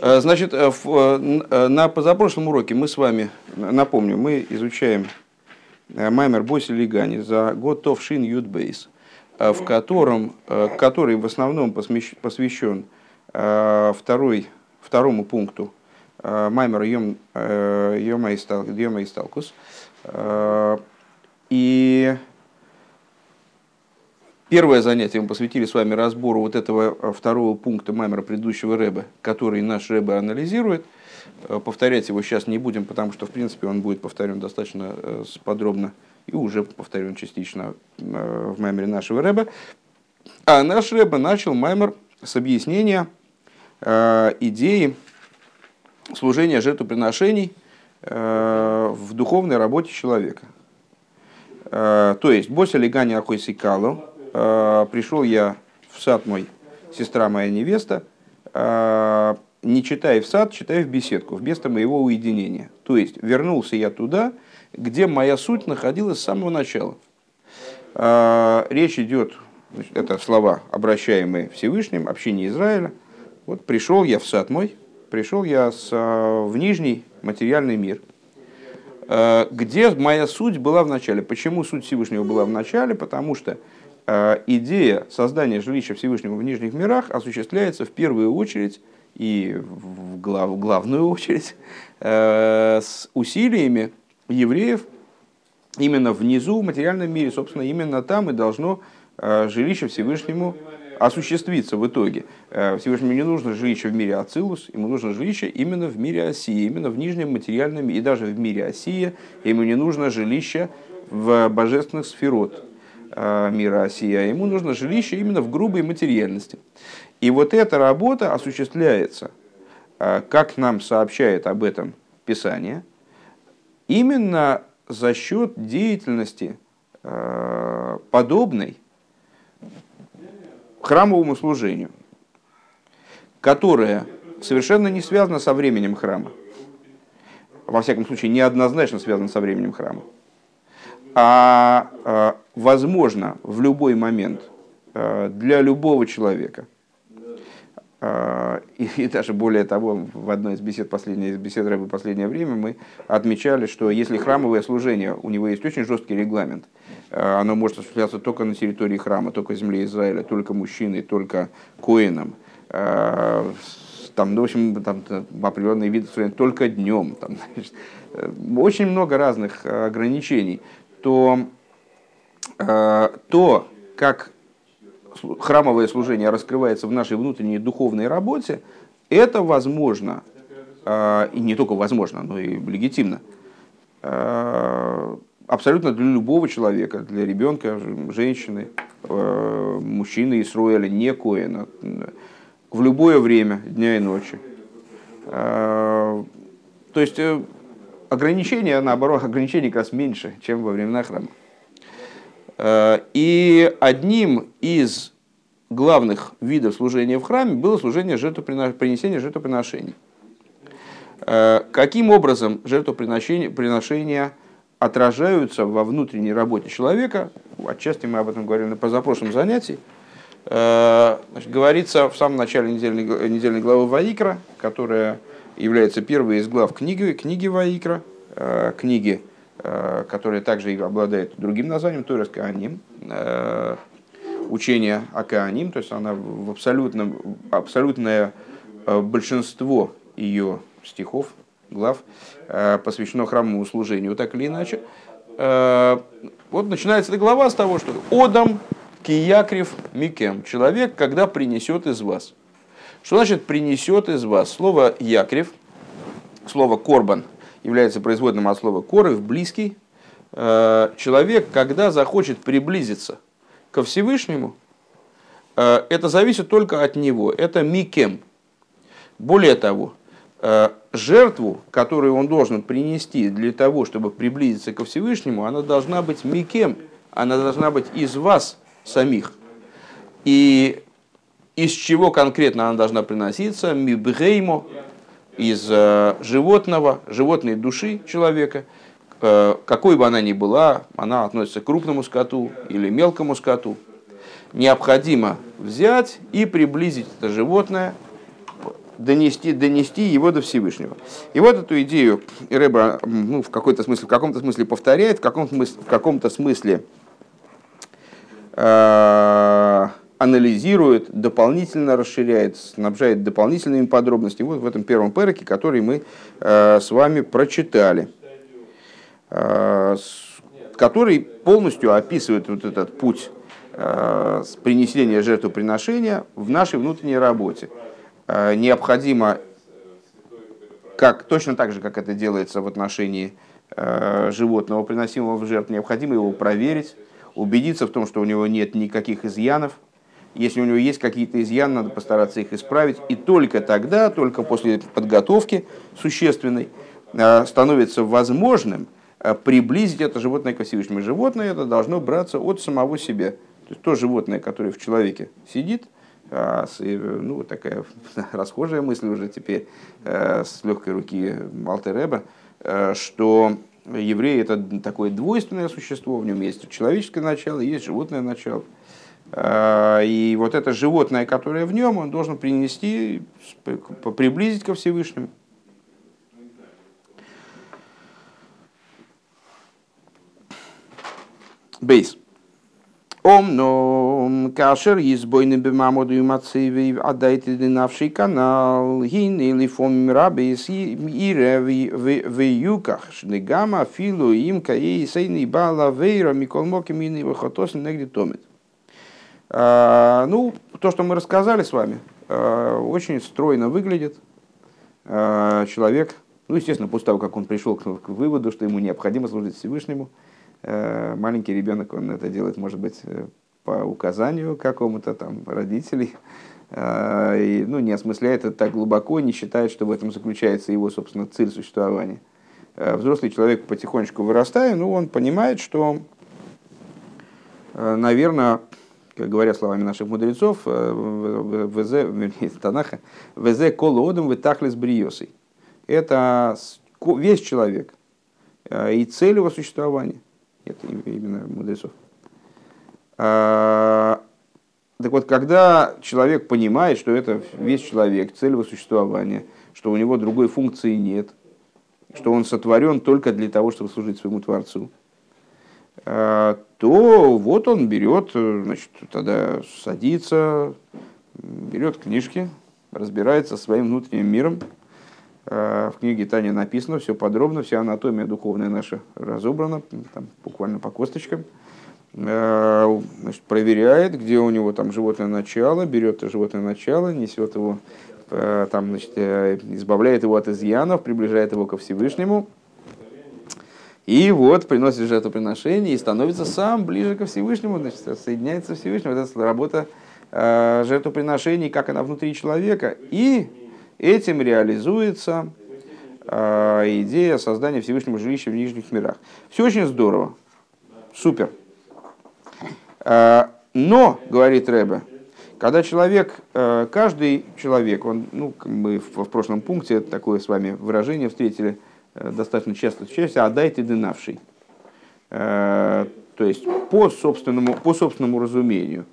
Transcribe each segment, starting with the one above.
Э, значит, э, э, на позапрошлом уроке мы с вами, напомню, мы изучаем Маймер Боси Лигани за год Товшин Ютбейс, в котором, который в основном посвящен второй, второму пункту Маймер Йом, Йома Исталкус. И Первое занятие мы посвятили с вами разбору вот этого э, второго пункта маймера предыдущего Рэба, который наш Рэбе анализирует. Э, повторять его сейчас не будем, потому что, в принципе, он будет повторен достаточно э, подробно и уже повторен частично в маймере нашего Рэба. А наш Рэбе начал маймер с объяснения идеи служения жертвоприношений в духовной работе человека. То есть, бося легани ахой сикалу, пришел я в сад мой, сестра моя невеста, э, не читая в сад, читая в беседку, в место моего уединения. То есть вернулся я туда, где моя суть находилась с самого начала. Э, речь идет, это слова, обращаемые Всевышним, общение Израиля. Вот пришел я в сад мой, пришел я с, в нижний материальный мир, где моя суть была в начале. Почему суть Всевышнего была в начале? Потому что Э, идея создания жилища Всевышнего в нижних мирах осуществляется в первую очередь и в глав, главную очередь э, с усилиями евреев именно внизу в материальном мире. Собственно, именно там и должно э, жилище Всевышнему осуществиться в итоге. Всевышнему не нужно жилище в мире Ацилус, ему нужно жилище именно в мире Осии, именно в нижнем материальном и даже в мире Осия. Ему не нужно жилище в божественных сферот, Э, мира Осия, ему нужно жилище именно в грубой материальности. И вот эта работа осуществляется, э, как нам сообщает об этом Писание, именно за счет деятельности э, подобной храмовому служению, которая совершенно не связана со временем храма. Во всяком случае, неоднозначно связана со временем храма а, а возможно в любой момент а, для любого человека. А, и, и даже более того, в одной из бесед, последней, из бесед Рэбы последнее время мы отмечали, что если храмовое служение, у него есть очень жесткий регламент, оно может осуществляться только на территории храма, только в земле Израиля, только мужчиной, только коином, там, ну, в общем, там определенные виды только днем, там, значит, э, очень много разных ограничений то э, то, как храмовое служение раскрывается в нашей внутренней духовной работе, это возможно, э, и не только возможно, но и легитимно, э, абсолютно для любого человека, для ребенка, женщины, мужчины Исруэля, не Коэна, в любое время дня и ночи. То есть ограничения, наоборот, ограничений как раз меньше, чем во времена храма. Э, и одним из главных видов служения в храме было служение жертвоприношения, жертвоприношений. Э, каким образом жертвоприношения отражаются во внутренней работе человека, отчасти мы об этом говорили на позапрошлом занятии, э, Значит, говорится в самом начале недельной, недельной главы Ваикра, которая является первой из глав книги, книги Ваикра, э, книги, э, которая также обладает другим названием, Торес Кааним, э, учение о Кааним, то есть она в абсолютном, абсолютное большинство ее стихов, глав, посвящено храмовому служению, так или иначе. Вот начинается эта глава с того, что «Одам киякрив микем» – человек, когда принесет из вас – что значит принесет из вас? Слово якрев, слово корбан является производным от слова коров, близкий. Э, человек, когда захочет приблизиться ко Всевышнему, э, это зависит только от него. Это микем. Более того, э, жертву, которую он должен принести для того, чтобы приблизиться ко Всевышнему, она должна быть микем, она должна быть из вас самих. И из чего конкретно она должна приноситься, мибреймо, из э, животного, животной души человека, э, какой бы она ни была, она относится к крупному скоту или мелкому скоту, необходимо взять и приблизить это животное донести, донести его до Всевышнего. И вот эту идею Рэба ну, в, какой-то смысле, в каком-то смысле повторяет, в каком-то, в каком-то смысле э, анализирует, дополнительно расширяет, снабжает дополнительными подробностями. Вот в этом первом переке, который мы э, с вами прочитали, э, который полностью описывает вот этот путь э, принесения жертвоприношения в нашей внутренней работе. Э, необходимо, как, точно так же, как это делается в отношении э, животного, приносимого в жертву, необходимо его проверить, убедиться в том, что у него нет никаких изъянов, если у него есть какие-то изъяны, надо постараться их исправить. И только тогда, только после подготовки существенной, э, становится возможным э, приблизить это животное к Всевышнему. Животное это должно браться от самого себя. То есть то животное, которое в человеке сидит, э, ну, такая расхожая мысль уже теперь с легкой руки Малтереба, что еврей это такое двойственное существо, в нем есть человеческое начало, есть животное начало – и вот это животное, которое в нем, он должен принести, приблизить ко Всевышнему. Бейс. Ом, но кашер избойны бемамоду и мацеви отдайте динавший канал гин или фом рабис ире в юках шнегама филу им каи сейни бала вейра микол моки мини выхотос негде томит. А, ну, то, что мы рассказали с вами, а, очень стройно выглядит. А, человек, ну, естественно, после того, как он пришел к выводу, что ему необходимо служить Всевышнему, маленький ребенок, он это делает, может быть, по указанию какому-то там родителей, и, ну, не осмысляет это так глубоко, не считает, что в этом заключается его, собственно, цель существования. Взрослый человек потихонечку вырастая, ну, он понимает, что, наверное, говоря словами наших мудрецов, э, ВЗ, Танаха, ВЗ колодом вытахлес бриосой. Это весь человек э, и цель его существования. Это именно мудрецов. А, так вот, когда человек понимает, что это весь человек, цель его существования, что у него другой функции нет, что он сотворен только для того, чтобы служить своему Творцу, Э, то вот он берет, э, значит, тогда садится, берет книжки, разбирается своим внутренним миром. Э, в книге Таня написано все подробно, вся анатомия духовная наша разобрана, там, буквально по косточкам. Значит, проверяет, где у него там животное начало, берет животное начало, несет его, там, значит, избавляет его от изъянов, приближает его ко Всевышнему, и вот приносит жертвоприношение и становится сам ближе ко Всевышнему, значит, соединяется с Всевышним. Вот это работа э, жертвоприношений, как она внутри человека. И этим реализуется э, идея создания Всевышнего жилища в нижних мирах. Все очень здорово. Супер. Э, но, говорит Рэбе, когда человек, э, каждый человек, он, ну, мы в, в прошлом пункте такое с вами выражение встретили – достаточно часто встречается, отдайте дынавший. Э, то есть по собственному, по собственному разумению,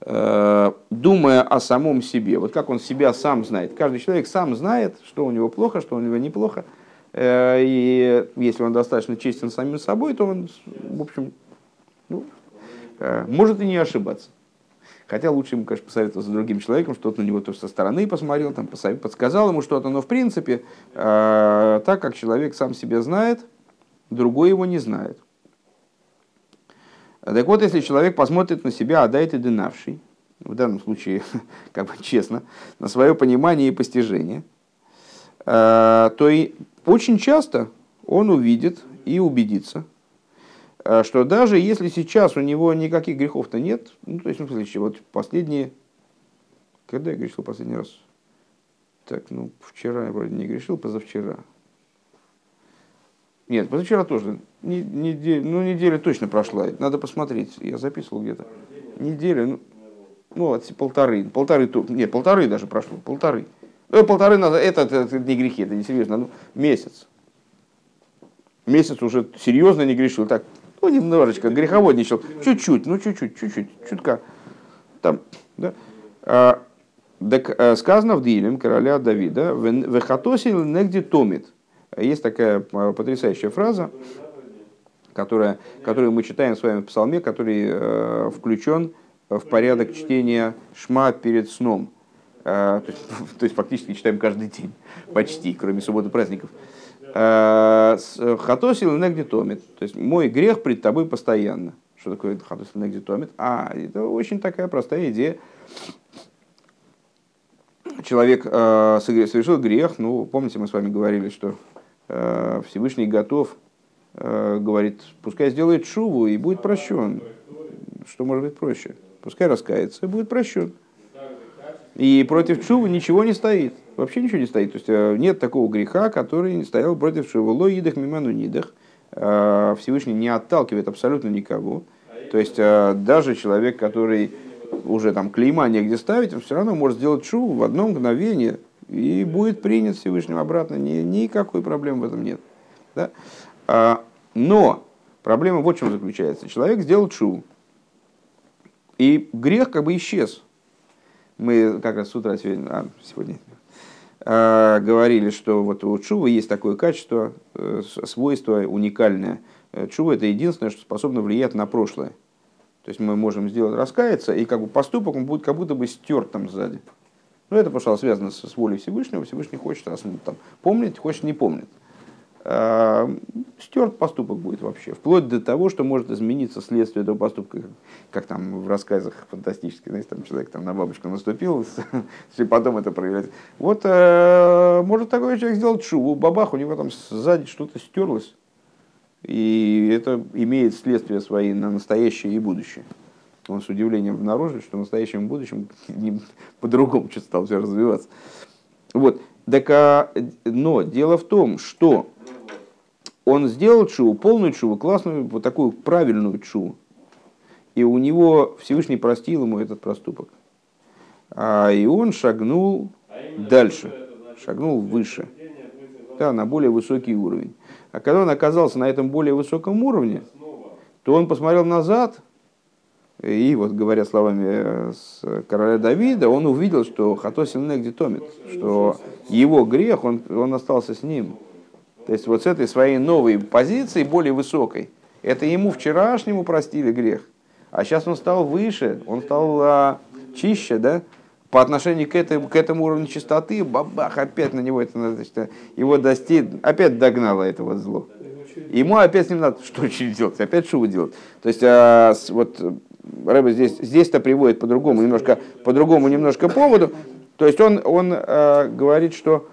э, думая о самом себе, вот как он себя сам знает. Каждый человек сам знает, что у него плохо, что у него неплохо. И если он достаточно честен самим собой, то он, в общем, ну, может и не ошибаться. Хотя лучше ему, конечно, посоветоваться с другим человеком, что-то на него то со стороны посмотрел, там, подсказал ему что-то. Но в принципе, э, так как человек сам себя знает, другой его не знает. Так вот, если человек посмотрит на себя, а дает и дынавший, в данном случае, как бы честно, на свое понимание и постижение, э, то и очень часто он увидит и убедится – что даже если сейчас у него никаких грехов-то нет, ну, то есть, ну, в вот последние, когда я грешил последний раз? Так, ну, вчера я вроде не грешил, позавчера. Нет, позавчера тоже. Неделя, ну, неделя точно прошла. Надо посмотреть. Я записывал где-то. Неделя, ну, ну вот полторы. Полторы, нет, полторы даже прошло. Полторы. Ну, полторы назад. Это, это, это не грехи, это не серьезно. Ну, месяц. Месяц уже серьезно не грешил. Так, ну, немножечко греховодничал, чуть-чуть, ну, чуть-чуть, чуть-чуть, чутка. Там, да. А, Так сказано в Дилем короля Давида, «Вехатосил негде томит». Есть такая потрясающая фраза, которая, которую мы читаем с вами в псалме, который э, включен в порядок чтения шма перед сном. Э, то, есть, то есть фактически читаем каждый день, почти, кроме субботы праздников. Э, хатосил негде томит. То есть мой грех пред тобой постоянно. Что такое хатосил негде томит? А, это очень такая простая идея. Человек э, совершил грех, ну, помните, мы с вами говорили, что э, Всевышний готов Э, говорит, пускай сделает шуву и будет прощен. Что может быть проще? Пускай раскается и будет прощен. И против шувы ничего не стоит. Вообще ничего не стоит. То есть э, нет такого греха, который стоял против шувы. Ло идах миману нидах. Э, Всевышний не отталкивает абсолютно никого. То есть даже человек, который уже там клейма негде ставить, он все равно может сделать шуву в одно мгновение и будет принят Всевышним обратно. Ни, никакой проблемы в этом нет. Да? А, но проблема вот в чем заключается. Человек сделал чу, и грех как бы исчез. Мы как раз с утра сегодня, а, сегодня э, говорили, что вот у чува есть такое качество, э, свойство уникальное. Э, чува это единственное, что способно влиять на прошлое. То есть мы можем сделать раскаяться, и как бы поступок он будет как будто бы стерт там сзади. Ну, это, пожалуйста, связано с волей Всевышнего. Всевышний хочет, раз он там помнит, хочет, не помнит. Э, стерт поступок будет вообще. Вплоть до того, что может измениться следствие этого поступка, как там в рассказах фантастических, знаете, там человек там на бабочку наступил, и потом это проявляется. Вот э, может такой человек сделать шубу, бабах, у него там сзади что-то стерлось, и это имеет следствие свои на настоящее и будущее. Он с удивлением обнаружит, что в настоящем и будущем по-другому что-то стало все развиваться. Вот. Так, а, но дело в том, что он сделал чу, полную чу, классную, вот такую правильную чу. И у него Всевышний простил ему этот проступок. А, и он шагнул дальше, шагнул выше, да, на более высокий уровень. А когда он оказался на этом более высоком уровне, то он посмотрел назад, и вот говоря словами э, короля Давида, он увидел, что Хатосин негде томит, что его грех, он, он остался с ним. То есть вот с этой своей новой позиции, более высокой, это ему вчерашнему простили грех. А сейчас он стал выше, он стал а, чище, да? По отношению к этому, к этому уровню чистоты, бабах, опять на него это, значит, его достиг, опять догнало это вот зло. Ему опять с ним надо что делать, опять шуву делать. То есть а, вот Рэбе здесь, здесь-то приводит по-другому, немножко, по-другому немножко поводу. То есть он, он а, говорит, что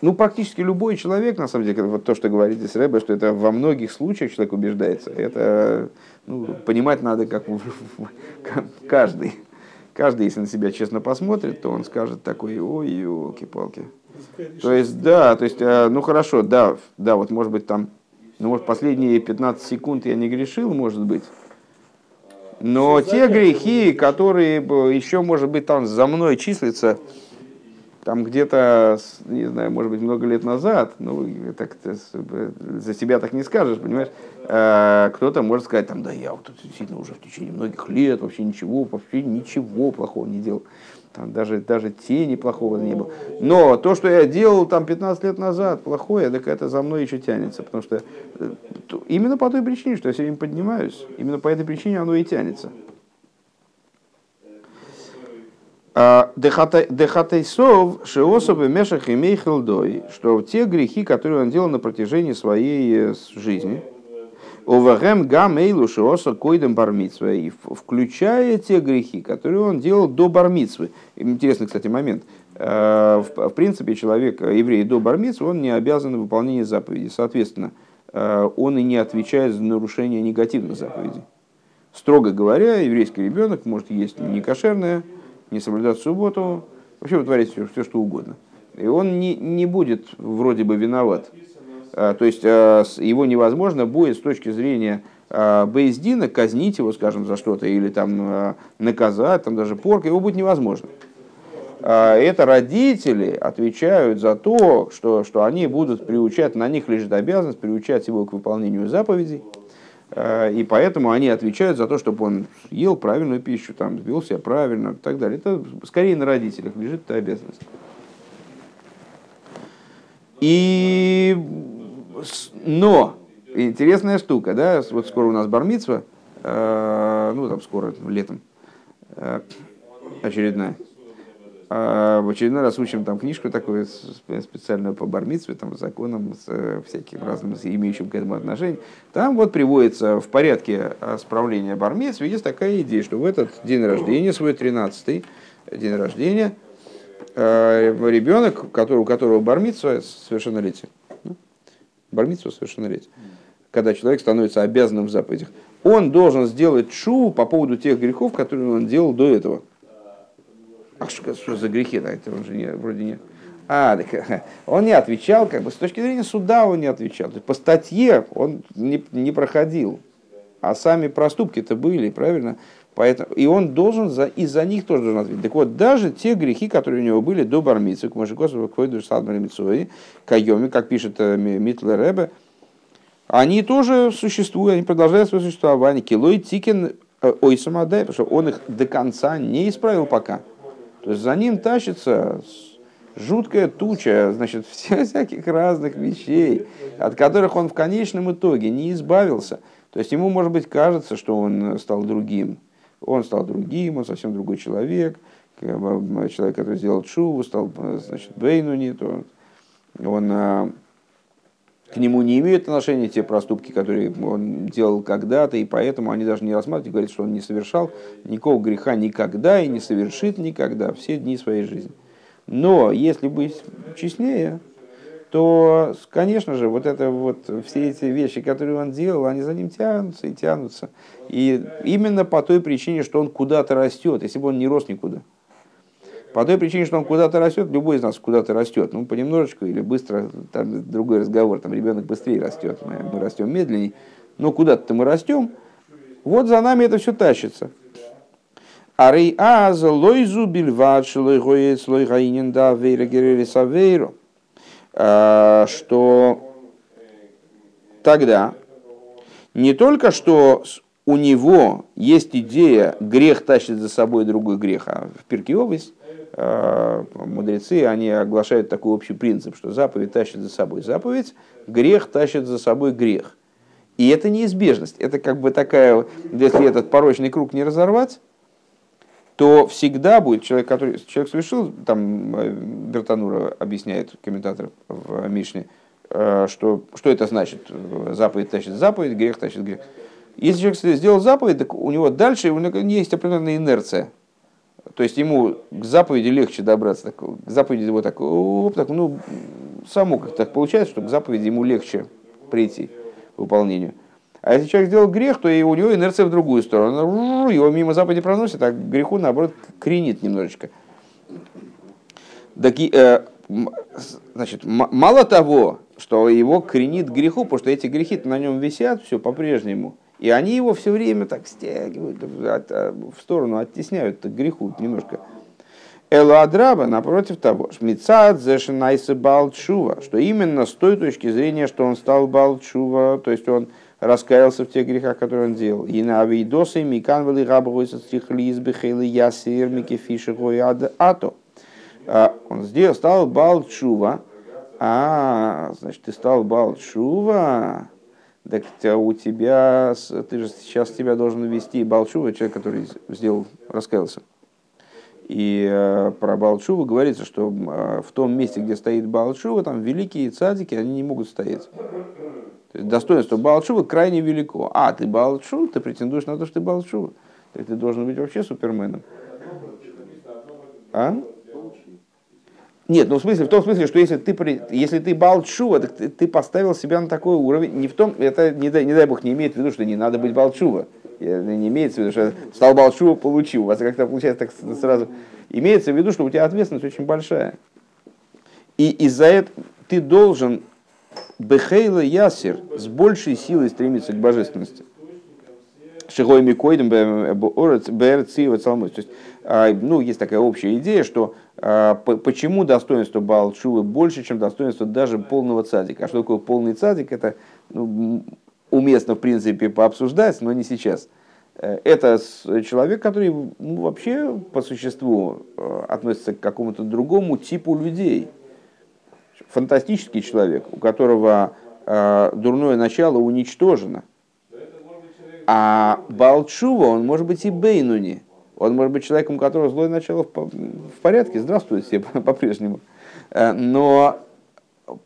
ну, практически любой человек, на самом деле, вот то, что говорит здесь Рэбе, что это во многих случаях человек убеждается, это ну, понимать надо, как каждый. Каждый, если на себя честно посмотрит, то он скажет такой, ой, елки-палки. То есть, да, то есть, э, ну хорошо, да, да, вот может быть там, ну может последние 15 секунд я не грешил, может быть, но те грехи, которые еще, может быть, там за мной числятся, там где-то, не знаю, может быть, много лет назад, ну, так за себя так не скажешь, понимаешь, а, кто-то может сказать, там, да я вот действительно уже в течение многих лет вообще ничего, вообще ничего плохого не делал. Там даже, даже тени плохого не было. Но то, что я делал там 15 лет назад, плохое, так это за мной еще тянется. Потому что э, именно по той причине, что я все время поднимаюсь, именно по этой причине оно и тянется. А, Дехатайсов, Шиосов Мешах и Мейхелдой, что те грехи, которые он делал на протяжении своей э, жизни, Овагем гамейлу шиоса койдем бармитсва, и включая те грехи, которые он делал до бармитсвы. Интересный, кстати, момент. Э, в принципе, человек, э, еврей до бармитсвы, он не обязан выполнение заповедей. Соответственно, он и не отвечает за нарушение негативных заповедей. Строго говоря, еврейский ребенок может есть некошерное, не соблюдать субботу, вообще вытворять все, все что угодно. И он не, не будет вроде бы виноват. А, то есть а, его невозможно будет с точки зрения а, Бейздина казнить его, скажем, за что-то, или там наказать, там даже порка, его будет невозможно. Это родители отвечают за то, что, что они будут приучать, на них лежит обязанность приучать его к выполнению заповедей, и поэтому они отвечают за то, чтобы он ел правильную пищу, там, вел себя правильно и так далее. Это скорее на родителях лежит эта обязанность. И... Но, интересная штука, да, вот скоро у нас бармитсва, э, ну там скоро, летом, э, очередная. А в очередной раз учим там книжку такую специальную по бармитсве, там, законам, с э, всяким разным, с имеющим к этому отношение. Там вот приводится в порядке справления бармитсвы, есть такая идея, что в этот день рождения, свой 13-й день рождения, э, ребенок, у которого бармитсва совершеннолетие, ну, бармитсва совершеннолетие, когда человек становится обязанным в заповедях, он должен сделать шу по поводу тех грехов, которые он делал до этого. А что, что за грехи? Да, это он же не, вроде не... А, так, он не отвечал, как бы с точки зрения суда он не отвечал. То есть, по статье он не, не проходил. А сами проступки-то были, правильно? Поэтому, и он должен за, и за них тоже должен ответить. Так вот, даже те грехи, которые у него были до бармицы, к Машикосу, Койду, Садмари Мицуи, Кайоми, как пишет э, Митлер Ребе, они тоже существуют, они продолжают свое существование. Килой Тикен э, Ойсамадай, потому что он их до конца не исправил пока. То есть за ним тащится жуткая туча, значит, всяких разных вещей, от которых он в конечном итоге не избавился. То есть ему, может быть, кажется, что он стал другим. Он стал другим, он совсем другой человек. Человек, который сделал шуву, стал, значит, Бейнуни, то он а, к нему не имеют отношения те проступки, которые он делал когда-то, и поэтому они даже не рассматривают, говорят, что он не совершал никакого греха никогда и не совершит никогда все дни своей жизни. Но если быть честнее, то, конечно же, вот это вот все эти вещи, которые он делал, они за ним тянутся и тянутся. И именно по той причине, что он куда-то растет, если бы он не рос никуда. По той причине, что он куда-то растет, любой из нас куда-то растет. Ну, понемножечку или быстро, там другой разговор, там ребенок быстрее растет, мы, мы растем медленнее. Но куда-то мы растем, вот за нами это все тащится. Арей аз лойзу бильват шилой гоец лой гаинин да вейра герери савейру. А, что тогда не только что у него есть идея, грех тащит за собой другой грех, а в Пиркиовость Э, мудрецы, они оглашают такой общий принцип, что заповедь тащит за собой заповедь, грех тащит за собой грех. И это неизбежность. Это как бы такая, если этот порочный круг не разорвать, то всегда будет человек, который человек совершил, там э, Бертанура объясняет, комментатор в Мишне, э, что, что это значит, заповедь тащит заповедь, грех тащит грех. Если человек сделал заповедь, так у него дальше у него есть определенная инерция. То есть ему к заповеди легче добраться, так, к заповеди его так, оп, так, ну, само как так получается, что к заповеди ему легче прийти к выполнению. А если человек сделал грех, то и у него инерция в другую сторону. Его мимо заповеди проносит, а к греху, наоборот, кренит немножечко. Так, э, значит, мало того, что его кренит к греху, потому что эти грехи на нем висят все по-прежнему – и они его все время так стягивают от, в сторону, оттесняют к греху немножко. Элуадраба, напротив того, шмицад зешинайса балчува, что именно с той точки зрения, что он стал балчува, то есть он раскаялся в тех грехах, которые он делал. И на авидосы микан вали рабовойся стихлиз бихейли ясир микефиши ато. А, он сделал, стал балчува, а, значит, ты стал балчува, так у тебя, ты же сейчас тебя должен вести Балчува, человек, который сделал, раскаялся. И э, про Балчува говорится, что э, в том месте, где стоит Балчува, там великие цадики, они не могут стоять. То есть достоинство Балчува крайне велико. А, ты Балчува, ты претендуешь на то, что ты Балчува. Так ты должен быть вообще суперменом. А? Нет, ну в смысле, в том смысле, что если ты, если ты балчува, так ты, ты поставил себя на такой уровень, не в том, это не дай, не дай бог не имеет в виду, что не надо быть балчува. Не имеется в виду, что стал балчува, получил. У вас как-то получается так сразу. Имеется в виду, что у тебя ответственность очень большая. И из-за этого ты должен бехейла ясер с большей силой стремиться к божественности. Шигой Микойдем Берцива Цалмус. То есть, а, ну, есть такая общая идея, что а, почему достоинство Балчувы больше, чем достоинство даже полного цадика. А что такое полный цадик? Это ну, уместно, в принципе, пообсуждать, но не сейчас. Э, это человек, который ну, вообще по существу э, относится к какому-то другому типу людей. Фантастический человек, у которого э, дурное начало уничтожено. А Балчува, он может быть и Бейнуни. Он может быть человеком, у которого злое начало в порядке, здравствует все по-прежнему. Но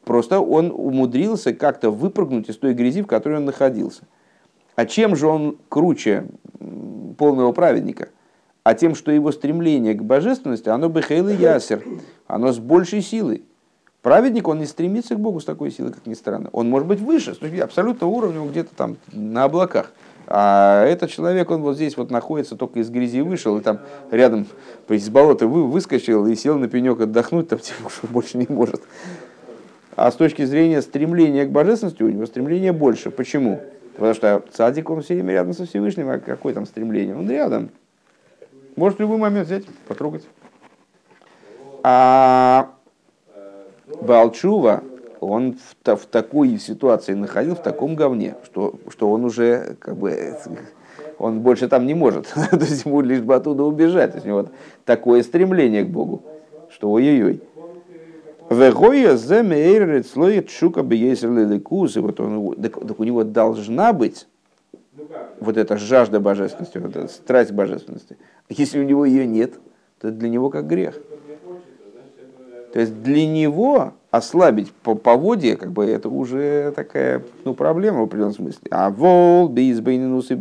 просто он умудрился как-то выпрыгнуть из той грязи, в которой он находился. А чем же он круче полного праведника? А тем, что его стремление к божественности, оно бехейл и ясер, оно с большей силой. Праведник, он не стремится к Богу с такой силой, как ни странно. Он может быть выше, с абсолютного уровня, где-то там на облаках. А этот человек, он вот здесь вот находится, только из грязи вышел, и там рядом из болота вы, выскочил и сел на пенек отдохнуть, там типа, больше не может. А с точки зрения стремления к божественности у него стремление больше. Почему? Потому что цадик, он все время рядом со Всевышним, а какое там стремление? Он рядом. Может в любой момент взять, потрогать. А Балчува, он в, в такой ситуации находил, в таком говне, что, что он уже как бы он больше там не может. То есть ему лишь бы оттуда убежать. То есть у него такое стремление к Богу, что ой-ой-ой. Вегоя земейрит слоит шука бейсерлиликус. И вот он, так, так у него должна быть вот эта жажда божественности, вот эта страсть божественности. Если у него ее нет, то для него как грех. То есть для него ослабить по поводье, как бы это уже такая ну, проблема в определенном смысле. А вол, бейсбейнинус и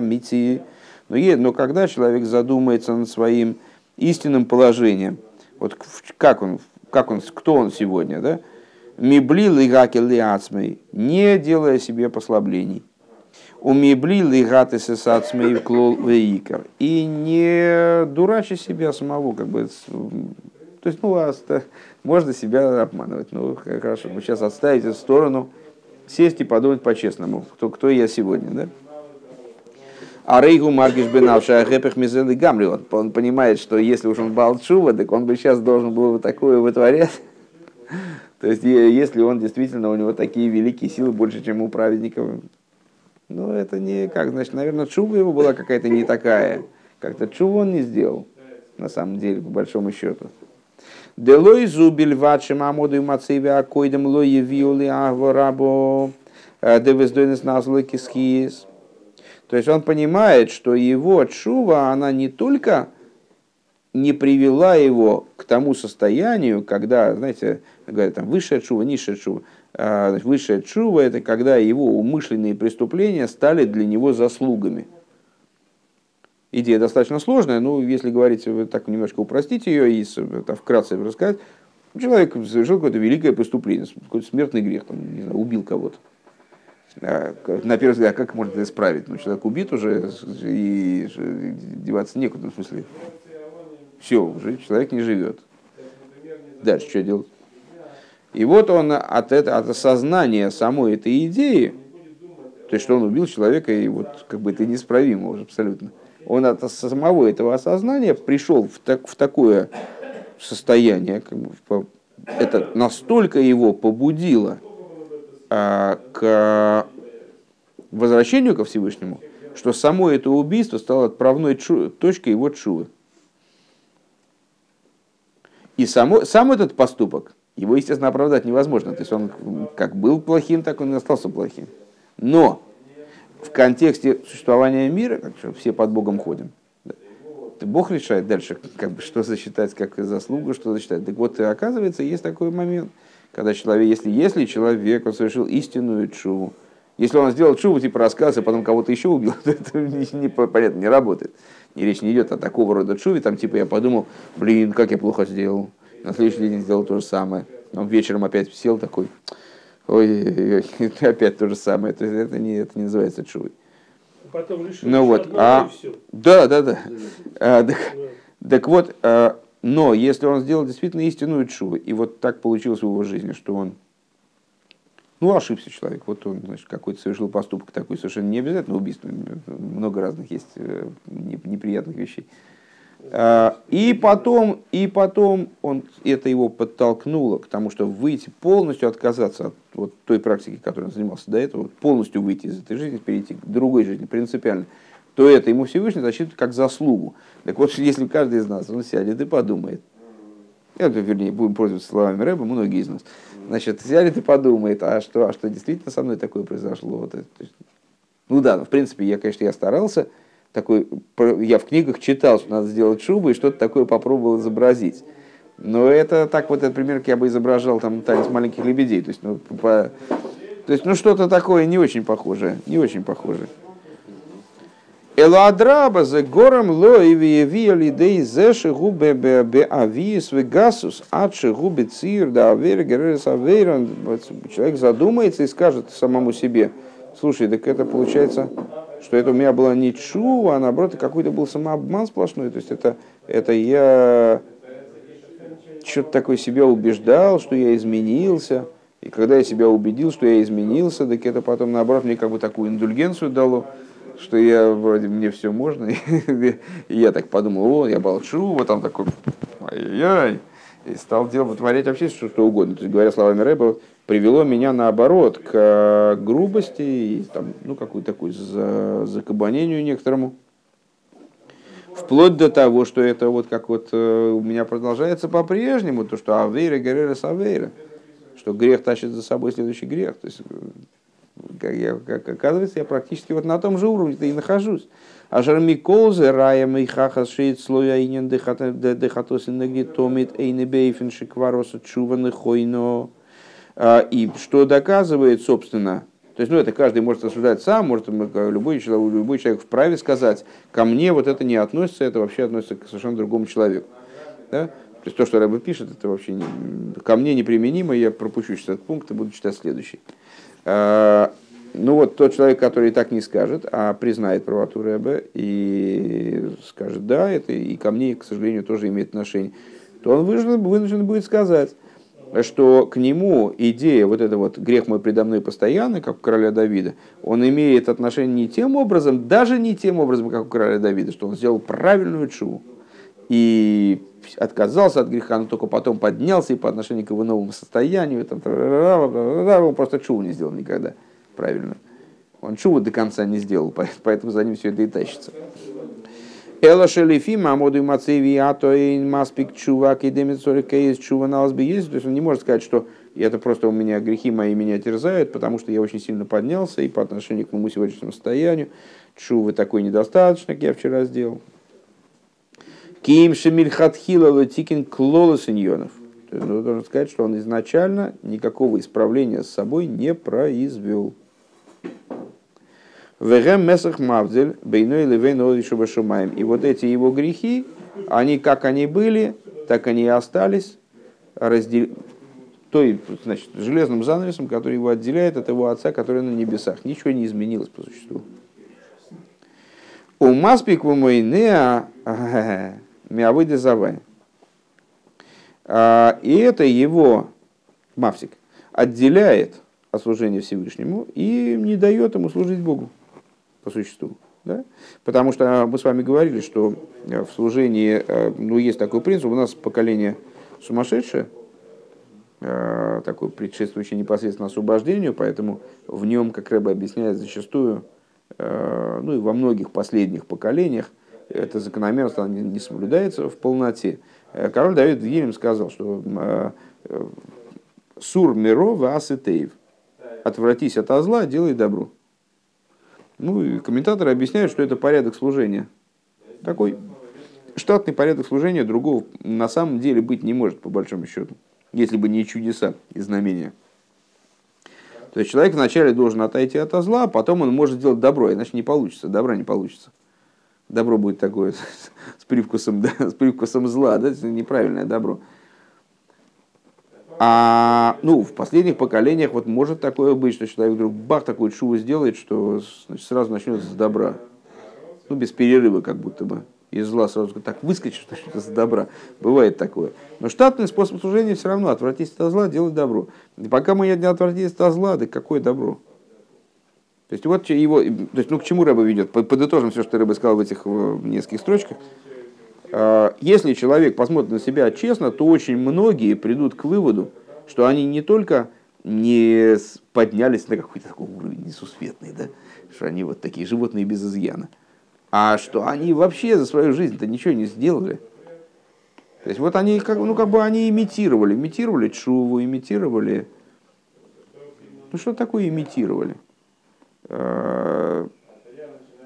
мити. Но когда человек задумается над своим истинным положением, вот как он, как он, кто он сегодня, да? Мибли лигаки лиацмей, не делая себе послаблений. У мибли лигаты сесацмей клол вейкер. И не дурачи себя самого, как бы, то есть, ну, а можно себя обманывать. Ну, хорошо, мы сейчас отставить в сторону, сесть и подумать по-честному, кто, кто я сегодня, да? А Рейгу Маргиш Бенавша Гэпех Мизелы Гамри, он понимает, что если уж он Балчува, так он бы сейчас должен был вот такое вытворять. То есть, если он действительно, у него такие великие силы, больше, чем у праведников, ну, это не как, значит, наверное, чува его была какая-то не такая. Как-то чува он не сделал, на самом деле, по большому счету. Делой зубиль вачем амоду и мацеве акойдем лои виоли агворабо девездойнес назлой кисхиес. То есть он понимает, что его чува, она не только не привела его к тому состоянию, когда, знаете, говорят, там, высшая чува, низшая чува. А, высшая чува – это когда его умышленные преступления стали для него заслугами. Идея достаточно сложная, но если говорить, так немножко упростить ее и это, вкратце рассказать, человек совершил какое-то великое преступление, какой-то смертный грех, там, не знаю, убил кого-то. А, на первый взгляд, как можно это исправить? Ну, человек убит уже, и деваться некуда, в смысле. Все, уже человек не живет. Дальше что делать? И вот он от, это, от осознания самой этой идеи, то есть, что он убил человека, и вот как бы это неисправимо уже абсолютно. Он от самого этого осознания пришел в, так, в такое состояние, как бы, это настолько его побудило, а, к возвращению ко Всевышнему, что само это убийство стало отправной точкой его чувы. И само, сам этот поступок, его, естественно, оправдать невозможно. То есть он как был плохим, так он и остался плохим. Но в контексте существования мира, как все под Богом ходим, Бог решает дальше, как бы, что засчитать как заслугу, что засчитать. Так вот, оказывается, есть такой момент – когда человек, если, если человек он совершил истинную чуву, если он сделал чуву, типа рассказ, а потом кого-то еще убил, то это не, не, понятно, не работает. И речь не идет о такого рода чуве, там типа я подумал, блин, как я плохо сделал. На следующий день сделал то же самое. Он вечером опять сел такой, ой, ой, ой опять то же самое. То есть это не, это не называется чувой. Потом решил, ну вот, а, да, да, да. А, так, так вот, а, но если он сделал действительно истинную чуву, и вот так получилось в его жизни, что он ну, ошибся человек. Вот он, значит, какой-то совершил поступок такой, совершенно не обязательно убийство. Много разных есть э, неприятных вещей. А, и потом, и потом он, это его подтолкнуло к тому, чтобы выйти, полностью отказаться от вот той практики, которой он занимался до этого, полностью выйти из этой жизни, перейти к другой жизни принципиально, то это ему Всевышний засчитывает как заслугу. Так вот, если каждый из нас, он сядет и подумает, это, вернее, будем пользоваться словами Рэба, многие из нас, значит, сядет и подумает, а что, а что действительно со мной такое произошло? Вот это, ну да, в принципе, я, конечно, я старался, такой, я в книгах читал, что надо сделать шубу, и что-то такое попробовал изобразить. Но это так вот, этот пример, я бы изображал там танец маленьких лебедей. То есть, ну, по, то есть, ну что-то такое не очень похожее, не очень похожее. Эладраба за гором ло и виевия лидей зеши губе бе авиес вегасус адши губе цир да авер авейрон. Человек задумается и скажет самому себе, слушай, так это получается что это у меня была не чу, а наоборот какой-то был самообман сплошной. То есть это, это я что-то такое себя убеждал, что я изменился. И когда я себя убедил, что я изменился, так это потом наоборот мне как бы такую индульгенцию дало, что я вроде мне все можно. И я так подумал, о, я болчу, вот там такой, ай-яй, и стал делать, вытворять вообще что, что угодно. То есть, говоря словами Рэба, привело меня наоборот к э, грубости и там, ну, какую-то такую за, закабанению некоторому. Вплоть до того, что это вот как вот э, у меня продолжается по-прежнему, то, что авейра, герера, савейра, что грех тащит за собой следующий грех. То есть, э, как, я, как оказывается, я практически вот на том же уровне и нахожусь. А жарми колзе рая мейхахас шеет слоя инен дехатосин нагнет томит эйне бейфен шиквароса чуваны хойно. А, и что доказывает, собственно, то есть, ну, это каждый может рассуждать сам, может любой человек, любой человек вправе сказать, ко мне вот это не относится, это вообще относится к совершенно другому человеку. Да? То есть то, что Рэбе пишет, это вообще не, ко мне неприменимо, я пропущу этот пункт и буду читать следующий. Ну вот тот человек, который так не скажет, а признает правоту Рэбе и скажет, да, это и ко мне, к сожалению, тоже имеет отношение, то он вынужден, вынужден будет сказать, что к нему идея, вот это вот грех мой предо мной постоянно, как у короля Давида, он имеет отношение не тем образом, даже не тем образом, как у короля Давида, что он сделал правильную чуву и отказался от греха, но только потом поднялся и по отношению к его новому состоянию, там, он просто чуву не сделал никогда правильно. Он чуву до конца не сделал, поэтому за ним все это и тащится. Эла шелифи мамоду мацеви ато и маспик чувак и демицорика есть чува на есть. То есть он не может сказать, что это просто у меня грехи мои меня терзают, потому что я очень сильно поднялся и по отношению к моему сегодняшнему состоянию. Чувы такой недостаточно, как я вчера сделал. Ким шемиль хатхила латикин клола синьонов. Он должен сказать, что он изначально никакого исправления с собой не произвел. Вегем месах мавдель, бейной левейн еще башумаем. И вот эти его грехи, они как они были, так они и остались, раздел... той, значит, железным занавесом, который его отделяет от его отца, который на небесах. Ничего не изменилось по существу. У маспик в мой неа миавыды завай. И это его мавсик отделяет от служения Всевышнему и не дает ему служить Богу по существу. Да? Потому что мы с вами говорили, что э, в служении, э, ну, есть такой принцип, у нас поколение сумасшедшее, э, такой предшествующий непосредственно освобождению, поэтому в нем, как Рэба объясняет, зачастую, ну и во многих последних поколениях, это закономерность не соблюдается в полноте. Король Давид в сказал, что «Сур миро ваасетеев» – «Отвратись от зла, делай добро». Ну и комментаторы объясняют, что это порядок служения. Такой штатный порядок служения другого на самом деле быть не может, по большому счету, если бы не чудеса и знамения. То есть человек вначале должен отойти от зла, а потом он может сделать добро, иначе не получится, добра не получится. Добро будет такое с привкусом, да, с привкусом зла, да, неправильное добро. А ну, в последних поколениях вот может такое быть, что человек вдруг бах такую шуву сделает, что значит, сразу начнется с добра. Ну, без перерыва как будто бы. Из зла сразу так выскочит, что что-то с добра. Бывает такое. Но штатный способ служения все равно отвратить от зла, делать добро. И пока мы не отвратились от зла, да какое добро? То есть вот его, то есть, ну к чему рыба ведет? Подытожим все, что рыба сказал в этих в нескольких строчках. Э, если человек посмотрит на себя честно, то очень многие придут к выводу, что они не только не поднялись на какой-то такой уровень несусветный, да? что они вот такие животные без изъяна, а что они вообще за свою жизнь-то ничего не сделали. То есть вот они как, ну, как бы они имитировали, имитировали чуву, имитировали... Ну что такое имитировали?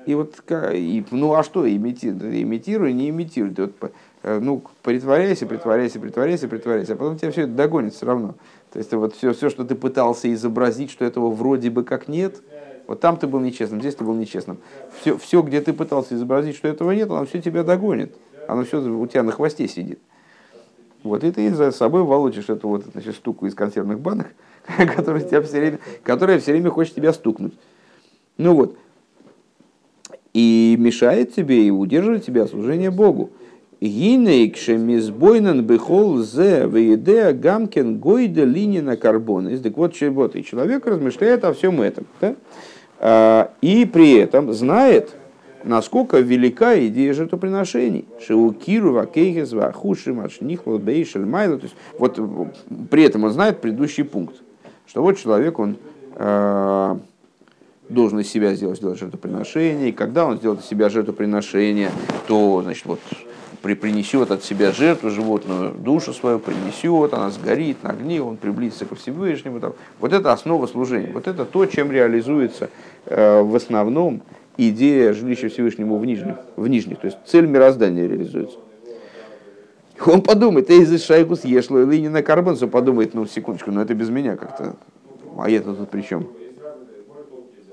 И вот, и, ну а что имитируй? Имитируй, не имитируй. Ты вот, э, ну, притворяйся, притворяйся, притворяйся, притворяйся, а потом тебя все это догонит все равно. То есть вот все, все, что ты пытался изобразить, что этого вроде бы как нет, вот там ты был нечестным, здесь ты был нечестным. Все, все где ты пытался изобразить, что этого нет, оно все тебя догонит. Оно все у тебя на хвосте сидит. Вот и ты за собой волочишь эту вот значит, штуку из консервных банок, которая, тебя все время, которая все время хочет тебя стукнуть. Ну вот. И мешает тебе и удерживает тебя служение Богу. Гинейкше мизбойнан бехол зе веедеа гамкен гойда линина карбона. Так вот, вот, и человек размышляет о всем этом. Да? А, и при этом знает, насколько велика идея жертвоприношений. Шеукиру, вакейхес, вахуши, машнихло, бейшель, майло. То есть, вот при этом он знает предыдущий пункт, что вот человек, он э, должен из себя сделать, сделать жертвоприношение, и когда он сделает из себя жертвоприношение, то, значит, вот при, принесет от себя жертву животную, душу свою принесет, она сгорит на огне, он приблизится ко Всевышнему. Там. Вот это основа служения. Вот это то, чем реализуется э, в основном идея жилища Всевышнему в нижних, в нижних. То есть цель мироздания реализуется. Он подумает, эй, за шайку съешло, или не на карбонцу подумает, ну, секундочку, но это без меня как-то. А я тут при чем?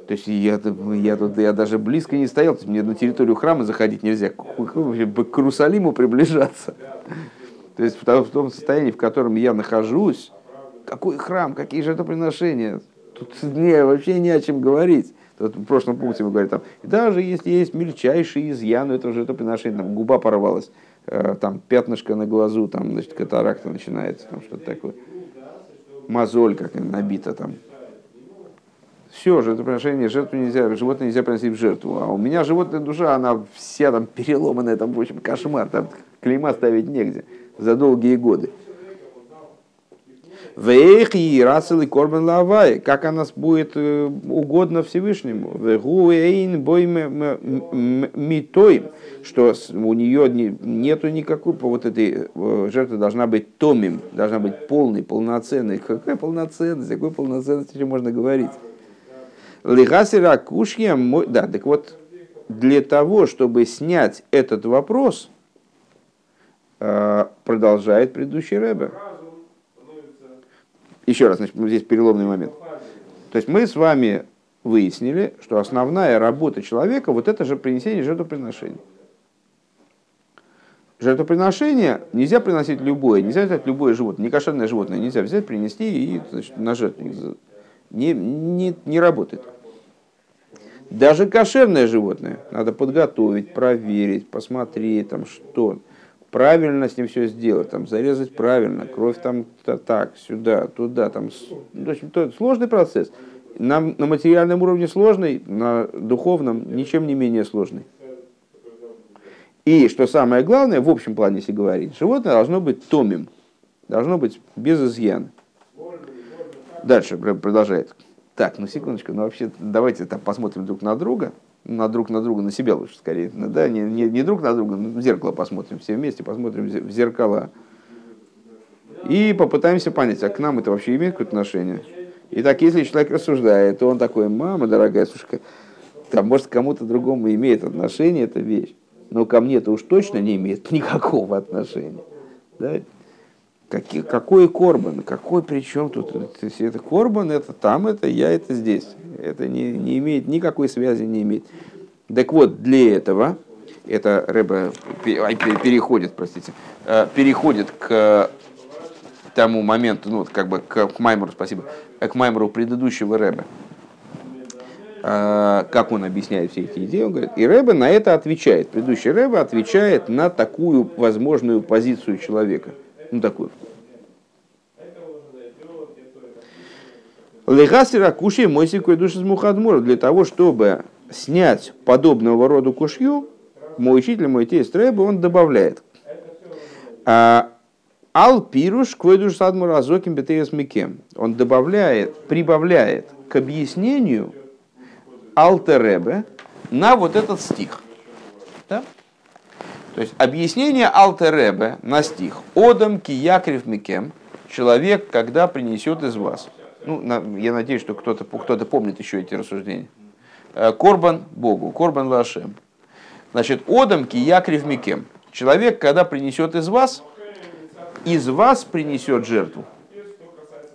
То есть я, я тут я даже близко не стоял, мне на территорию храма заходить нельзя, к, к Иерусалиму приближаться. То есть в том состоянии, в котором я нахожусь, какой храм, какие жертвоприношения, тут не, вообще не о чем говорить. Тут в прошлом пункте мы говорим, там, даже если есть мельчайшие изъяны этого жертвоприношения, там губа порвалась, э, там пятнышко на глазу, там, значит, катаракта начинается, там что-то такое, мозоль как набита там, все, жертвоприношение, жертву нельзя, животное нельзя приносить в жертву. А у меня животная душа, она вся там переломанная, там, в общем, кошмар, там клейма ставить негде за долгие годы. Вейх и расел корбан лавай, как она будет э, угодно Всевышнему. Вегуэйн бой митой, что у нее нету никакой, вот этой э, жертвы должна быть томим, должна быть полной, полноценной. Какая полноценность, какой полноценности еще можно говорить? Лигасира кушья, да, так вот, для того, чтобы снять этот вопрос, э, продолжает предыдущий Рэбе. Еще раз, значит, здесь переломный момент. То есть мы с вами выяснили, что основная работа человека вот это же принесение жертвоприношений. Жертвоприношение нельзя приносить любое, нельзя взять любое животное, некошерное животное нельзя взять, принести и значит, на жертву. Не, не, не работает. Даже кошерное животное надо подготовить, проверить, посмотреть, там что, правильно с ним все сделать, там зарезать правильно, кровь там так, сюда, туда, там, в общем, то, сложный процесс. На, на материальном уровне сложный, на духовном ничем не менее сложный. И, что самое главное, в общем плане, если говорить, животное должно быть томим, должно быть без изъяна. Дальше продолжает. Так, ну секундочку, ну вообще давайте там посмотрим друг на друга, на друг на друга, на себя лучше скорее, ну, да, не, не, не друг на друга, в зеркало посмотрим, все вместе посмотрим в зеркала. И попытаемся понять, а к нам это вообще имеет какое-то отношение? Итак, если человек рассуждает, то он такой, мама дорогая, слушай, там, может, кому-то другому имеет отношение эта вещь, но ко мне это уж точно не имеет никакого отношения. Да? Какие, какой корбан? Какой причем тут? Это корбан, это там, это я, это здесь. Это не, не имеет никакой связи, не имеет. Так вот, для этого, это Рэба переходит, простите, э, переходит к тому моменту, ну, как бы к, к Маймору, спасибо, к Маймору предыдущего Рэба. Э, как он объясняет все эти идеи, он говорит, и Рэбе на это отвечает. Предыдущий Рэбе отвечает на такую возможную позицию человека – ну, такую. Легасира куши мойсикой души с мухадмура. Для того, чтобы снять подобного рода кушью, мой учитель, мой тесть Рэбе, он добавляет. А, Ал пируш квойдуш садму разоким бетеес микем. Он добавляет, прибавляет к объяснению Алтеребе на вот этот стих. Да? То есть объяснение Алтеребе на стих. Одам киякрив микем. Человек, когда принесет из вас. Ну, я надеюсь, что кто-то кто помнит еще эти рассуждения. Э, корбан Богу, Корбан Лашем. Значит, Одам киякрив микем. Человек, когда принесет из вас, из вас принесет жертву.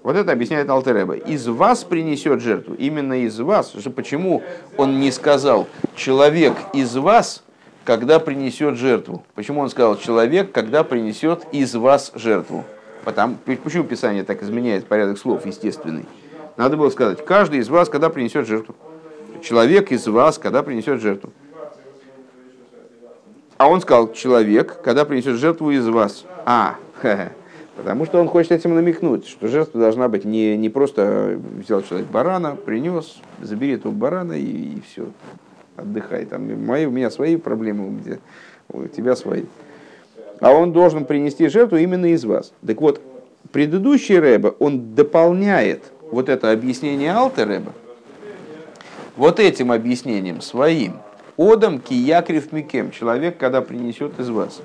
Вот это объясняет Алтереба. Из вас принесет жертву. Именно из вас. Почему он не сказал человек из вас, когда принесет жертву? Почему он сказал человек, когда принесет из вас жертву? Потому, почему Писание так изменяет порядок слов естественный? Надо было сказать, каждый из вас, когда принесет жертву. Человек из вас, когда принесет жертву. А он сказал, человек, когда принесет жертву из вас. А, Потому что он хочет этим намекнуть, что жертва должна быть не, не просто взял человек барана, принес, забери этого барана и, и все, отдыхай. Там, мои, у меня свои проблемы, у тебя свои. А он должен принести жертву именно из вас. Так вот, предыдущий Рэба, он дополняет вот это объяснение Алтереба вот этим объяснением своим. Одам киякрив микем, человек, когда принесет из вас.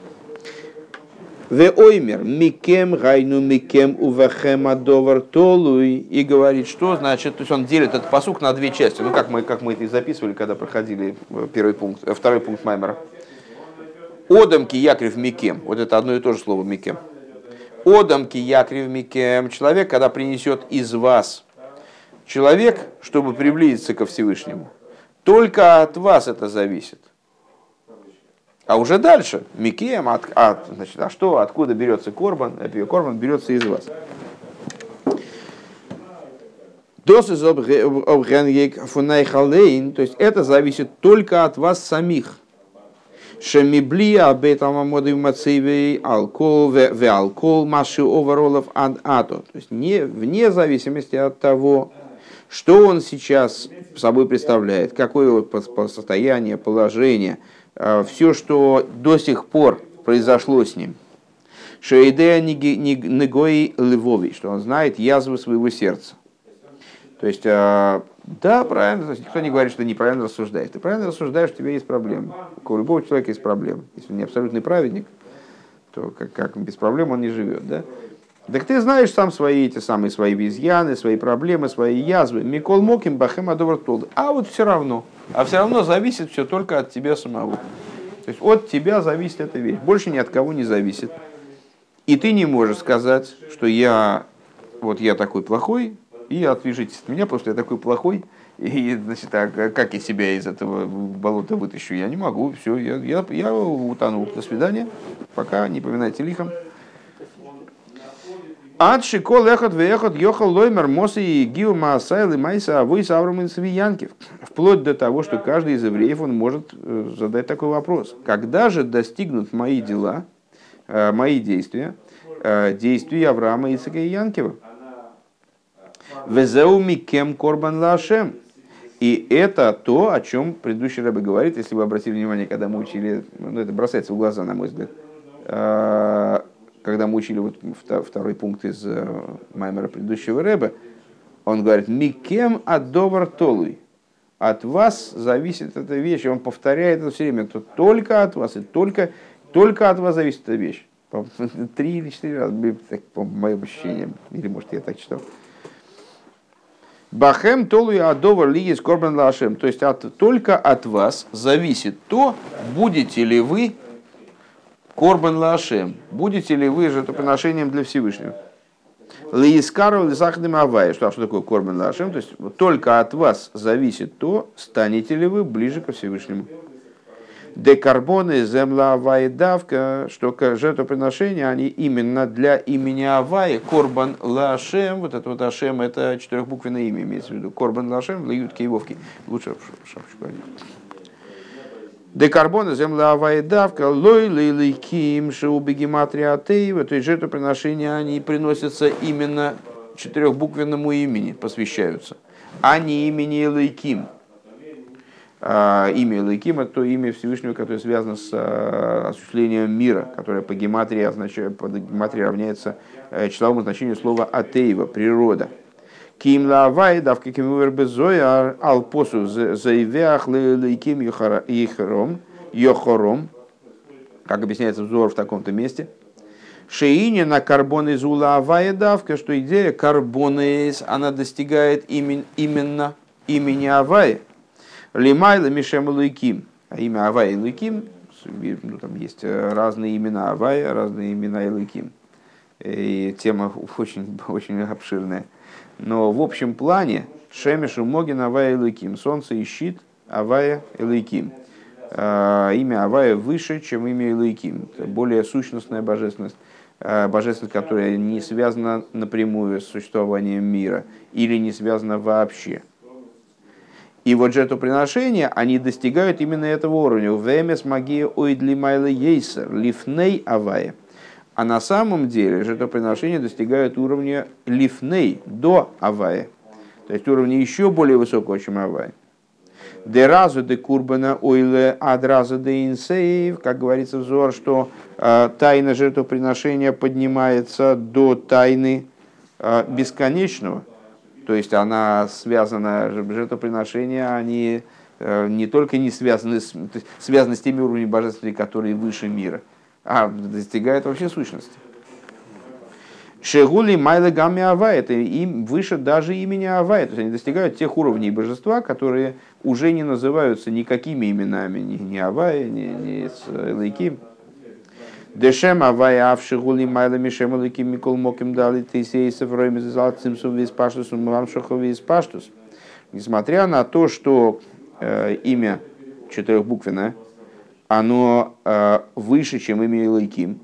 Ве микем гайну микем увахем адовар толуй. И говорит, что значит, то есть он делит этот посук на две части. Ну, как мы, как мы это и записывали, когда проходили первый пункт, э, второй пункт Маймера. Одамки якрив микем. Вот это одно и то же слово микем. Одамки якрив микем. Человек, когда принесет из вас. Человек, чтобы приблизиться ко Всевышнему. Только от вас это зависит. А уже дальше, Микеем, от, от, значит, а что, откуда берется корбан? Корбан берется из вас. То есть это зависит только от вас самих. Шемиблия абетама моды мацивей алкол ве алкол маши оверолов ад ато. То есть не, вне зависимости от того, что он сейчас собой представляет, какое его состояние, положение – Э, все, что до сих пор произошло с ним. Шейдея Негои Львови, что он знает язву своего сердца. То есть, э, да, правильно, то есть никто не говорит, что ты неправильно рассуждаешь. Ты правильно рассуждаешь, у тебя есть проблемы. У любого человека есть проблемы. Если он не абсолютный праведник, то как, как без проблем он не живет. Да? Так ты знаешь сам свои эти самые свои изъяны, свои проблемы, свои язвы. Микол Моким Бахем Адовар А вот все равно. А все равно зависит все только от тебя самого. То есть от тебя зависит эта вещь. Больше ни от кого не зависит. И ты не можешь сказать, что я вот я такой плохой, и отвяжитесь от меня, потому что я такой плохой, и, значит, а как я себя из этого болота вытащу? Я не могу, все, я, я, я утонул. До свидания, пока, не поминайте лихом. Ад шикол эхот вехот йохал лоймер мосы и гиу маасайл и майса авой саврам свиянкив. Вплоть до того, что каждый из евреев он может э, задать такой вопрос. Когда же достигнут мои дела, э, мои действия, э, действия Авраама, Ицека и Янкива? Везеуми кем корбан лашем. И это то, о чем предыдущий рыба говорит, если вы обратили внимание, когда мы учили, ну это бросается в глаза, на мой взгляд, когда мы учили вот второй пункт из э, Маймера предыдущего Рэба, он говорит, «Микем адовар толуй». От вас зависит эта вещь. И он повторяет это все время. Это только от вас, и только, только от вас зависит эта вещь. Три или четыре раза, по моим ощущениям. Или, может, я так читал. Бахем толуй адовар лигис корбан лашем. То есть от, только от вас зависит то, будете ли вы Корбан Лашем. Будете ли вы жертвоприношением для Всевышнего? Лиискару лисахдым авай. Что, что такое Корбан Лашем? То есть только от вас зависит то, станете ли вы ближе ко Всевышнему. Декарбоны, земля авай давка, что жертвоприношения, они именно для имени Авай, Корбан Лашем, вот это вот Ашем, это четырехбуквенное имя имеется в виду. Корбан Лашем, лают киевовки. Лучше шапочку Декарбона земля авайдавка лой лейликим шеубегематрия атеева, то есть жертвоприношения, они приносятся именно четырехбуквенному имени, посвящаются, а не имени Лейким. А, имя Элайким – это то имя Всевышнего, которое связано с а, осуществлением мира, которое по гематрии, означает, по гематрии равняется э, числовому значению слова «атеева» – природа. Ким лавай давка ким безоя алпосу заивях лейким йохором, йохором, как объясняется взор в таком-то месте. Шеине на карбоны зула авая давка, что идея карбонез, она достигает именно имени Авая – Лимайла Мишем Луиким. А имя Авай и Луиким, ну, там есть разные имена Авая, разные имена и Луиким. И тема очень, очень обширная. Но в общем плане Шемишу Могин Авая и Луиким. Солнце и щит Авая и Луиким. А, имя Авая выше, чем имя Илайким. Это более сущностная божественность, а, божественность, которая не связана напрямую с существованием мира или не связана вообще. И вот жертвоприношения, они достигают именно этого уровня. Вемес магия ойдли майла ейсер, лифней авая. А на самом деле жертвоприношения достигают уровня лифней, до авая. То есть уровня еще более высокого, чем авая. Де разу де курбана ойле адразу де инсейв, как говорится в Зор, что э, тайна жертвоприношения поднимается до тайны э, бесконечного – то есть она связана, жертвоприношения, они э, не только не связаны с, связаны с теми уровнями божественности, которые выше мира, а достигают вообще сущности. Шегули Майла Гамми Авай, это им выше даже имени Авай, то есть они достигают тех уровней божества, которые уже не называются никакими именами, ни, ни Авай, ни, ни Лейким. Дешем авай авши гули майла мишем ликим микол моким дали тисейсов ройми зал цимсум вис паштус умам шохов. Несмотря на то, что э, имя четырехбуквенное, оно э, выше, чем имя Илайким,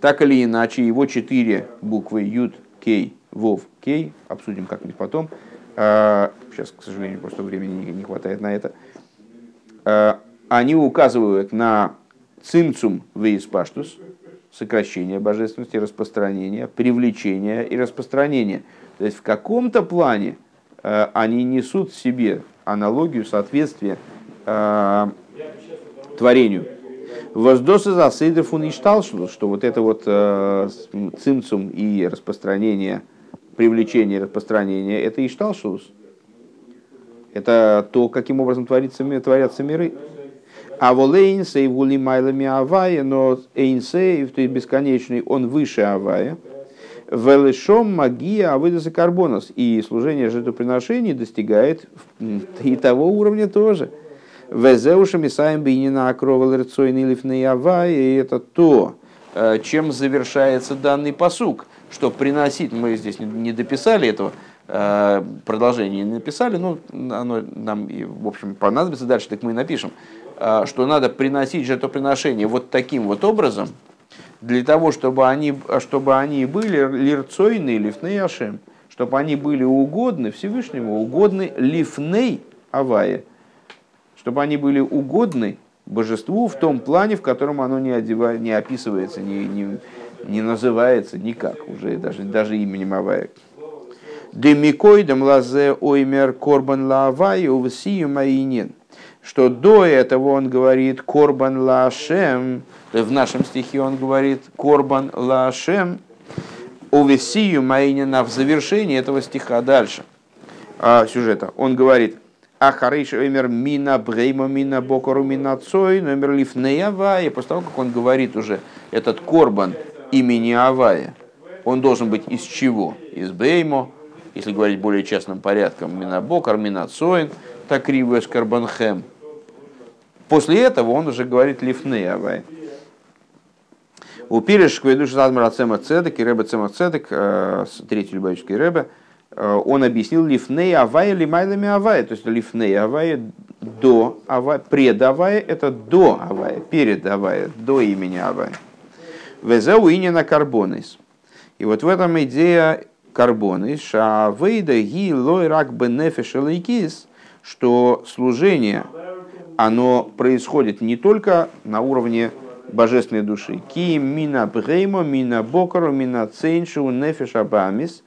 так или иначе его четыре буквы Юд, Кей, Вов, Кей, обсудим как-нибудь потом, э, сейчас, к сожалению, просто времени не, хватает на это, э, они указывают на цимцум вейс паштус, сокращение божественности, распространение, привлечение и распространение. То есть в каком-то плане они несут в себе аналогию, соответствие творению. Воздосы засыды фуништалшну, что вот это вот э, цимцум и распространение, привлечение и распространение, это ишталшус. Это то, каким образом творится, творятся миры. А волейнсейв гули майлами авая, но эйнсейв, то есть бесконечный, он выше авая. Велешом магия авыдаса карбонос. И служение жертвоприношений достигает и того уровня тоже. Везеуша мисаем бинина акровал рцойный лифней авая. И это то, э, чем завершается данный посук. Что приносить, мы здесь не дописали этого, э, продолжение не написали, но оно нам, в общем, понадобится дальше, так мы и напишем. А, что надо приносить жертвоприношение вот таким вот образом, для того, чтобы они, чтобы они были лирцойны лифней ашем, чтобы они были угодны Всевышнему, угодны лифней авае, чтобы они были угодны божеству в том плане, в котором оно не, одевает, не описывается, не, не, не называется никак, уже даже, даже именем Авая. Демикойдам лазе оймер корбан лавай увсию маинин что до этого он говорит Корбан Лашем, в нашем стихе он говорит Корбан Лашем, Увесию Майнина в завершении этого стиха дальше, а, сюжета. Он говорит, Ахариш Эмер Мина Брейма Мина Бокору Мина Цой, номер Лифней Авая. После того, как он говорит уже этот Корбан имени Авая, он должен быть из чего? Из Бреймо, если говорить более частным порядком, Мина Бокар, Мина Цоин, так Ривес Карбанхем, После этого он уже говорит лифны авай. У Пириш Квейдуш Задмара Цемах Цедек и Рэбе Цемах Цедек, э, третий Любавический Рэбе, э, он объяснил лифней авай или майлами авай. То есть лифней авай до авай, пред авай это до авай, перед авай, до имени авай. Везеу на карбонис. И вот в этом идея карбонис, ша вейда ги лой рак бенефиш что служение оно происходит не только на уровне божественной души. Ки мина бреймо, мина бокару, мина цейншу, нефиш абамис.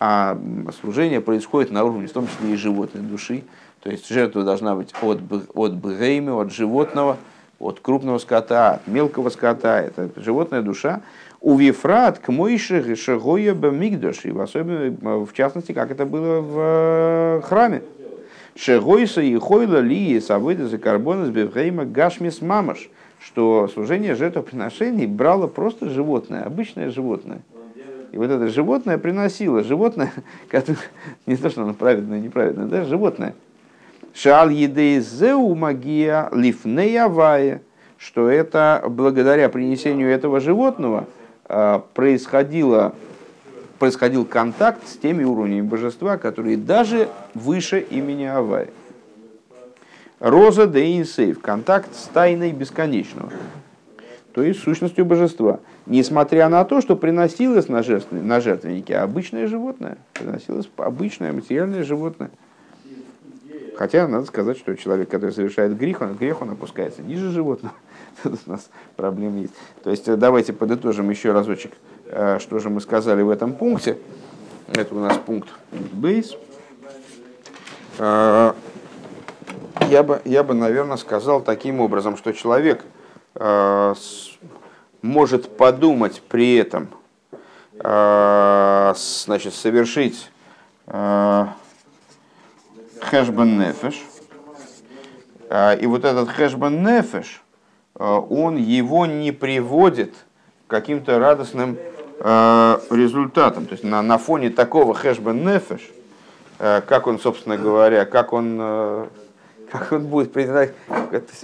А служение происходит на уровне, в том числе и животной души. То есть жертва должна быть от, от бгейми, от животного, от крупного скота, от мелкого скота. Это животная душа. У Вифрат к Мойше Шагоя Мигдош, и в особенно, в частности, как это было в э, храме. Шегойса и Хойла Ли Савыда за карбона с Бевхейма Гашмис Мамаш, что служение жертвоприношений брало просто животное, обычное животное. И вот это животное приносило, животное, не то, что оно праведное, неправедное, да, животное. Шал едей зеу магия лифнеявая, что это благодаря принесению этого животного а, происходило, происходил контакт с теми уровнями божества, которые даже выше имени Авая. Роза де инсейв, контакт с тайной бесконечного, то есть сущностью божества. Несмотря на то, что приносилось на, жертвенники, на жертвенники обычное животное, приносилось обычное материальное животное. Хотя надо сказать, что человек, который совершает грех, он, грех он опускается ниже животного. Тут у нас проблемы есть. То есть давайте подытожим еще разочек, э, что же мы сказали в этом пункте. Это у нас пункт бейс. Э, я бы, я бы, наверное, сказал таким образом, что человек э, может подумать при этом, значит, совершить хэшбен нефеш. А, и вот этот хэшбен нефеш, он его не приводит к каким-то радостным результатам. То есть на, на фоне такого хэшбен нефеш, как он, собственно говоря, как он, как он будет признать,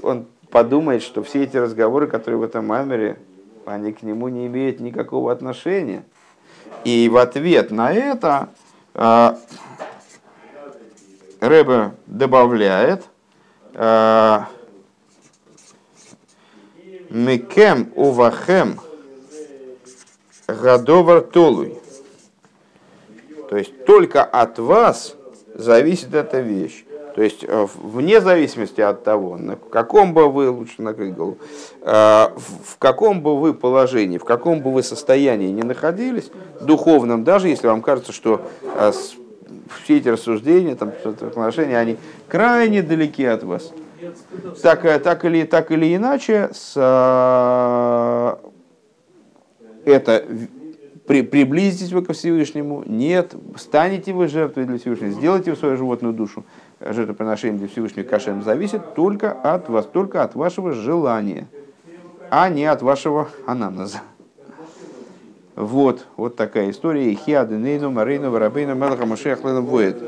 он подумает, что все эти разговоры, которые в этом маймере, они к нему не имеют никакого отношения. И в ответ на это Рэбе добавляет э, Мекем увахем гадовар толуй. То есть только от вас зависит эта вещь. То есть э, вне зависимости от того, на каком бы вы, лучше накрыть голову, э, в каком бы вы положении, в каком бы вы состоянии не находились, духовном, даже если вам кажется, что все эти рассуждения, там, отношения, они крайне далеки от вас. Так, э, так, или, так или иначе, с, это при, приблизитесь вы ко Всевышнему, нет, станете вы жертвой для Всевышнего, сделайте вы свою животную душу, жертвоприношение для Всевышнего кашем зависит только от вас, только от вашего желания, а не от вашего ананаза. Вот, вот такая история. Хиады Нейну Марину Варабейну Мелаха Машех воет.